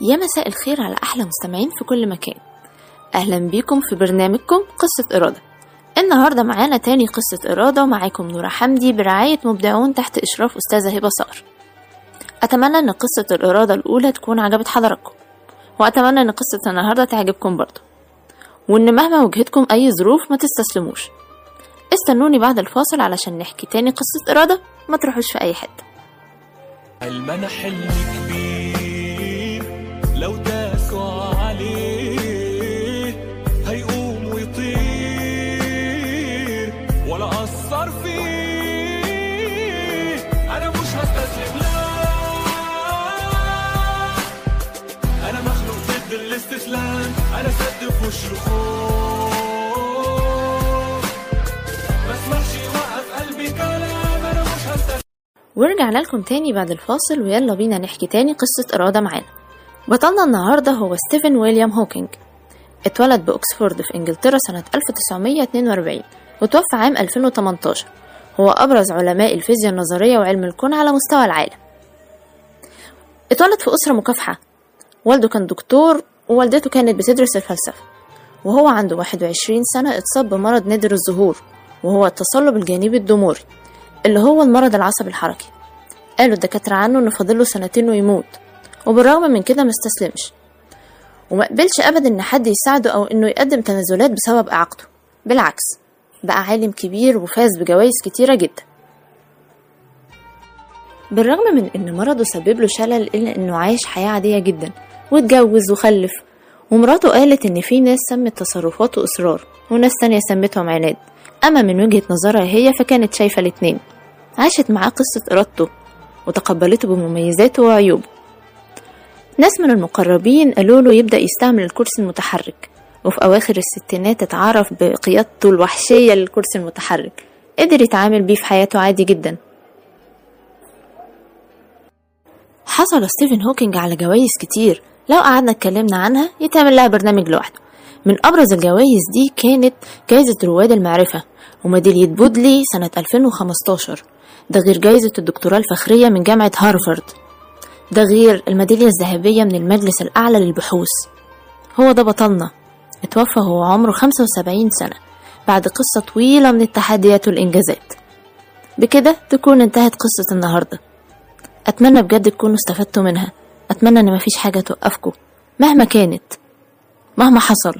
يا مساء الخير على أحلى مستمعين في كل مكان. أهلا بيكم في برنامجكم قصة إرادة. النهاردة معانا تاني قصة إرادة ومعاكم نورة حمدي برعاية مبدعون تحت إشراف أستاذة هبة صقر. أتمنى أن قصة الإرادة الأولى تكون عجبت حضراتكم وأتمنى أن قصة النهاردة تعجبكم برضه وإن مهما واجهتكم أي ظروف ما تستسلموش. استنوني بعد الفاصل علشان نحكي تاني قصة إرادة ما تروحوش في أي حتة. حلمنا حلم كبير لو داسوا عليه هيقوم ويطير. ولا أثر فيه. أنا مش هستسلم لا. أنا مخلوق ضد الاستسلام. أنا سد في وش الخوف. ما اسمحش يوقف قلبي كلام. أنا مش هستسلم. ورجعنا لكم تاني بعد الفاصل ويلا بينا نحكي تاني قصة إرادة معانا. بطلنا النهاردة هو ستيفن ويليام هوكينج. اتولد بأكسفورد في إنجلترا سنة 1942 وتوفى عام 2018 هو أبرز علماء الفيزياء النظرية وعلم الكون على مستوى العالم. اتولد في أسرة مكافحة. والده كان دكتور ووالدته كانت بتدرس الفلسفة. وهو عنده 21 سنة اتصاب بمرض نادر الظهور وهو التصلب الجانبي الضموري اللي هو المرض العصبي الحركي. قالوا الدكاترة عنه إنه فاضله سنتين ويموت. وبالرغم من كده مستسلمش وما قبلش أبدا إن حد يساعده أو إنه يقدم تنازلات بسبب إعاقته بالعكس بقى عالم كبير وفاز بجوائز كتيرة جدا. بالرغم من إن مرضه سبب له شلل إلا إنه عايش حياة عادية جدا واتجوز وخلف ومراته قالت إن في ناس سمت تصرفاته إصرار وناس تانية سمتهم عناد أما من وجهة نظرها هي فكانت شايفة الاتنين. عاشت معاه قصة إرادته وتقبلته بمميزاته وعيوبه. ناس من المقربين قالوا له يبدأ يستعمل الكرسي المتحرك وفي أواخر الستينات اتعرف بقيادته الوحشية للكرسي المتحرك قدر يتعامل بيه في حياته عادي جدا. حصل ستيفن هوكينج على جوائز كتير لو قعدنا اتكلمنا عنها يتعمل لها برنامج لوحده. من أبرز الجوائز دي كانت جائزة رواد المعرفة وميدالية بودلي سنة 2015 ده غير جائزة الدكتوراه الفخرية من جامعة هارفارد. ده غير الميدالية الذهبية من المجلس الأعلى للبحوث. هو ده بطلنا. اتوفى هو عمره 75 سنة بعد قصة طويلة من التحديات والإنجازات. بكده تكون انتهت قصة النهاردة. أتمنى بجد تكونوا استفدتوا منها. أتمنى إن مفيش حاجة توقفكم. مهما كانت مهما حصل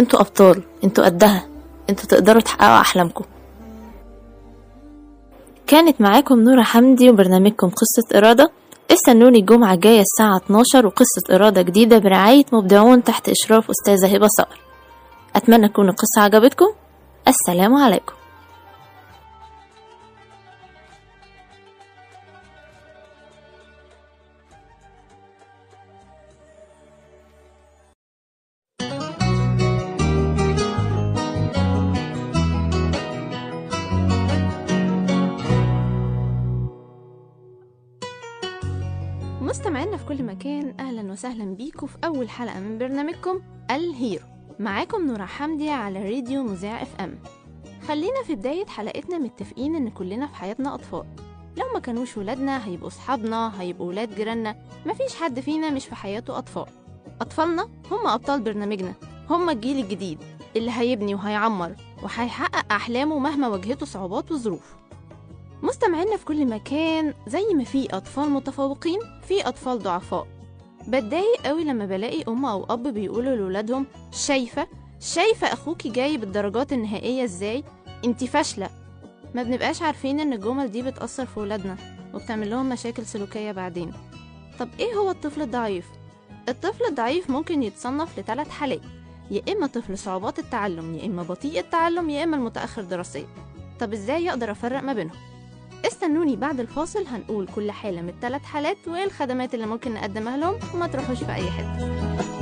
أنتوا أبطال أنتوا قدها أنتوا تقدروا تحققوا أحلامكم. كانت معاكم نورة حمدي وبرنامجكم قصة إرادة. استنوني الجمعة الجاية الساعة 12 وقصة إرادة جديدة برعاية مبدعون تحت إشراف أستاذة هبة صقر. أتمنى تكون القصة عجبتكم. السلام عليكم. مستمعينا في كل مكان أهلا وسهلا بيكم في أول حلقة من برنامجكم ال hero. معاكم نورة حمدي على راديو مذيع FM. خلينا في بداية حلقتنا متفقين إن كلنا في حياتنا أطفال. لو ما كانوش ولادنا هيبقوا صحابنا هيبقوا ولاد جيراننا. مفيش حد فينا مش في حياته أطفال. أطفالنا هم أبطال برنامجنا. هم الجيل الجديد اللي هيبني وهيعمر وهيحقق أحلامه مهما واجهته صعوبات وظروف. مستمعينا في كل مكان زي ما في أطفال متفوقين في أطفال ضعفاء. بتضايق قوي لما بلاقي أم أو أب بيقولوا لولادهم شايفة؟ شايفة أخوكي جايب الدرجات النهائية إزاي؟ انتي فاشلة. ما بنبقاش عارفين إن الجمل دي بتأثر في ولادنا وبتعمل لهم مشاكل سلوكية بعدين. طب إيه هو الطفل الضعيف؟ الطفل الضعيف ممكن يتصنف لثلاث حالات يا إما طفل صعوبات التعلم يا إما بطيء التعلم يا إما المتأخر دراسيا. طب إزاي أقدر أفرق ما بينهم؟ استنوني بعد الفاصل هنقول كل حالة من الثلاث حالات وايه الخدمات اللي ممكن نقدمها لهم وما تروحوش في أي حتة.